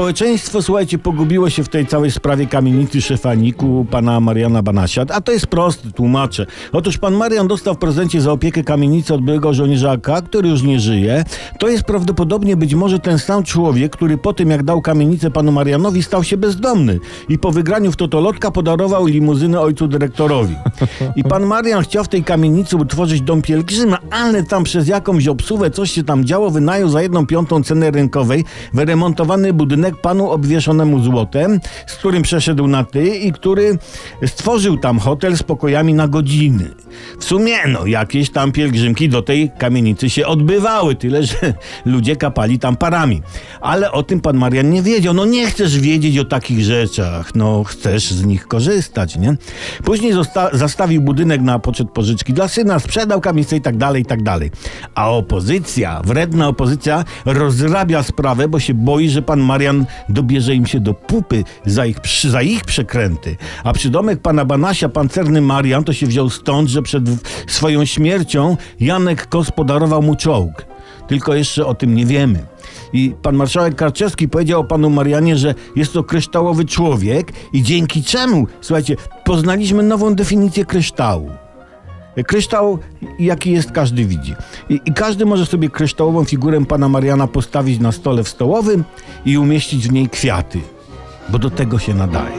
Społeczeństwo, słuchajcie, pogubiło się w tej całej sprawie kamienicy szefaniku pana Mariana Banasia. A to jest proste, tłumaczę. Otóż pan Marian dostał w prezencie za opiekę kamienicy od byłego żołnierza AK, który już nie żyje. To jest prawdopodobnie być może ten sam człowiek, który po tym jak dał kamienicę panu Marianowi stał się bezdomny i po wygraniu w Totolotka podarował limuzynę ojcu dyrektorowi. I pan Marian chciał w tej kamienicy utworzyć dom pielgrzyma, ale tam przez jakąś obsuwę coś się tam działo, wynajął za jedną piątą cenę rynkowej wyremontowany budynek panu obwieszonemu złotem, z którym przeszedł na ty i który stworzył tam hotel z pokojami na godziny. W sumie, no, jakieś tam pielgrzymki do tej kamienicy się odbywały, tyle że ludzie kapali tam parami. Ale o tym pan Marian nie wiedział. No nie chcesz wiedzieć o takich rzeczach, no chcesz z nich korzystać, nie? Później zosta- zastawił budynek na poczet pożyczki dla syna, sprzedał kamienicę i tak dalej, i tak dalej. A opozycja, wredna opozycja rozrabia sprawę, bo się boi, że pan Marian dobierze im się do pupy za ich, za ich przekręty. A przydomek pana Banasia, pancerny Marian, to się wziął stąd, że przed swoją śmiercią Janek Kos podarował mu czołg. Tylko jeszcze o tym nie wiemy. I pan marszałek Karczewski powiedział o panu Marianie, że jest to kryształowy człowiek i dzięki czemu, słuchajcie, poznaliśmy nową definicję kryształu. Kryształ, jaki jest, każdy widzi. I, I każdy może sobie kryształową figurę pana Mariana postawić na stole w stołowym i umieścić w niej kwiaty, bo do tego się nadaje.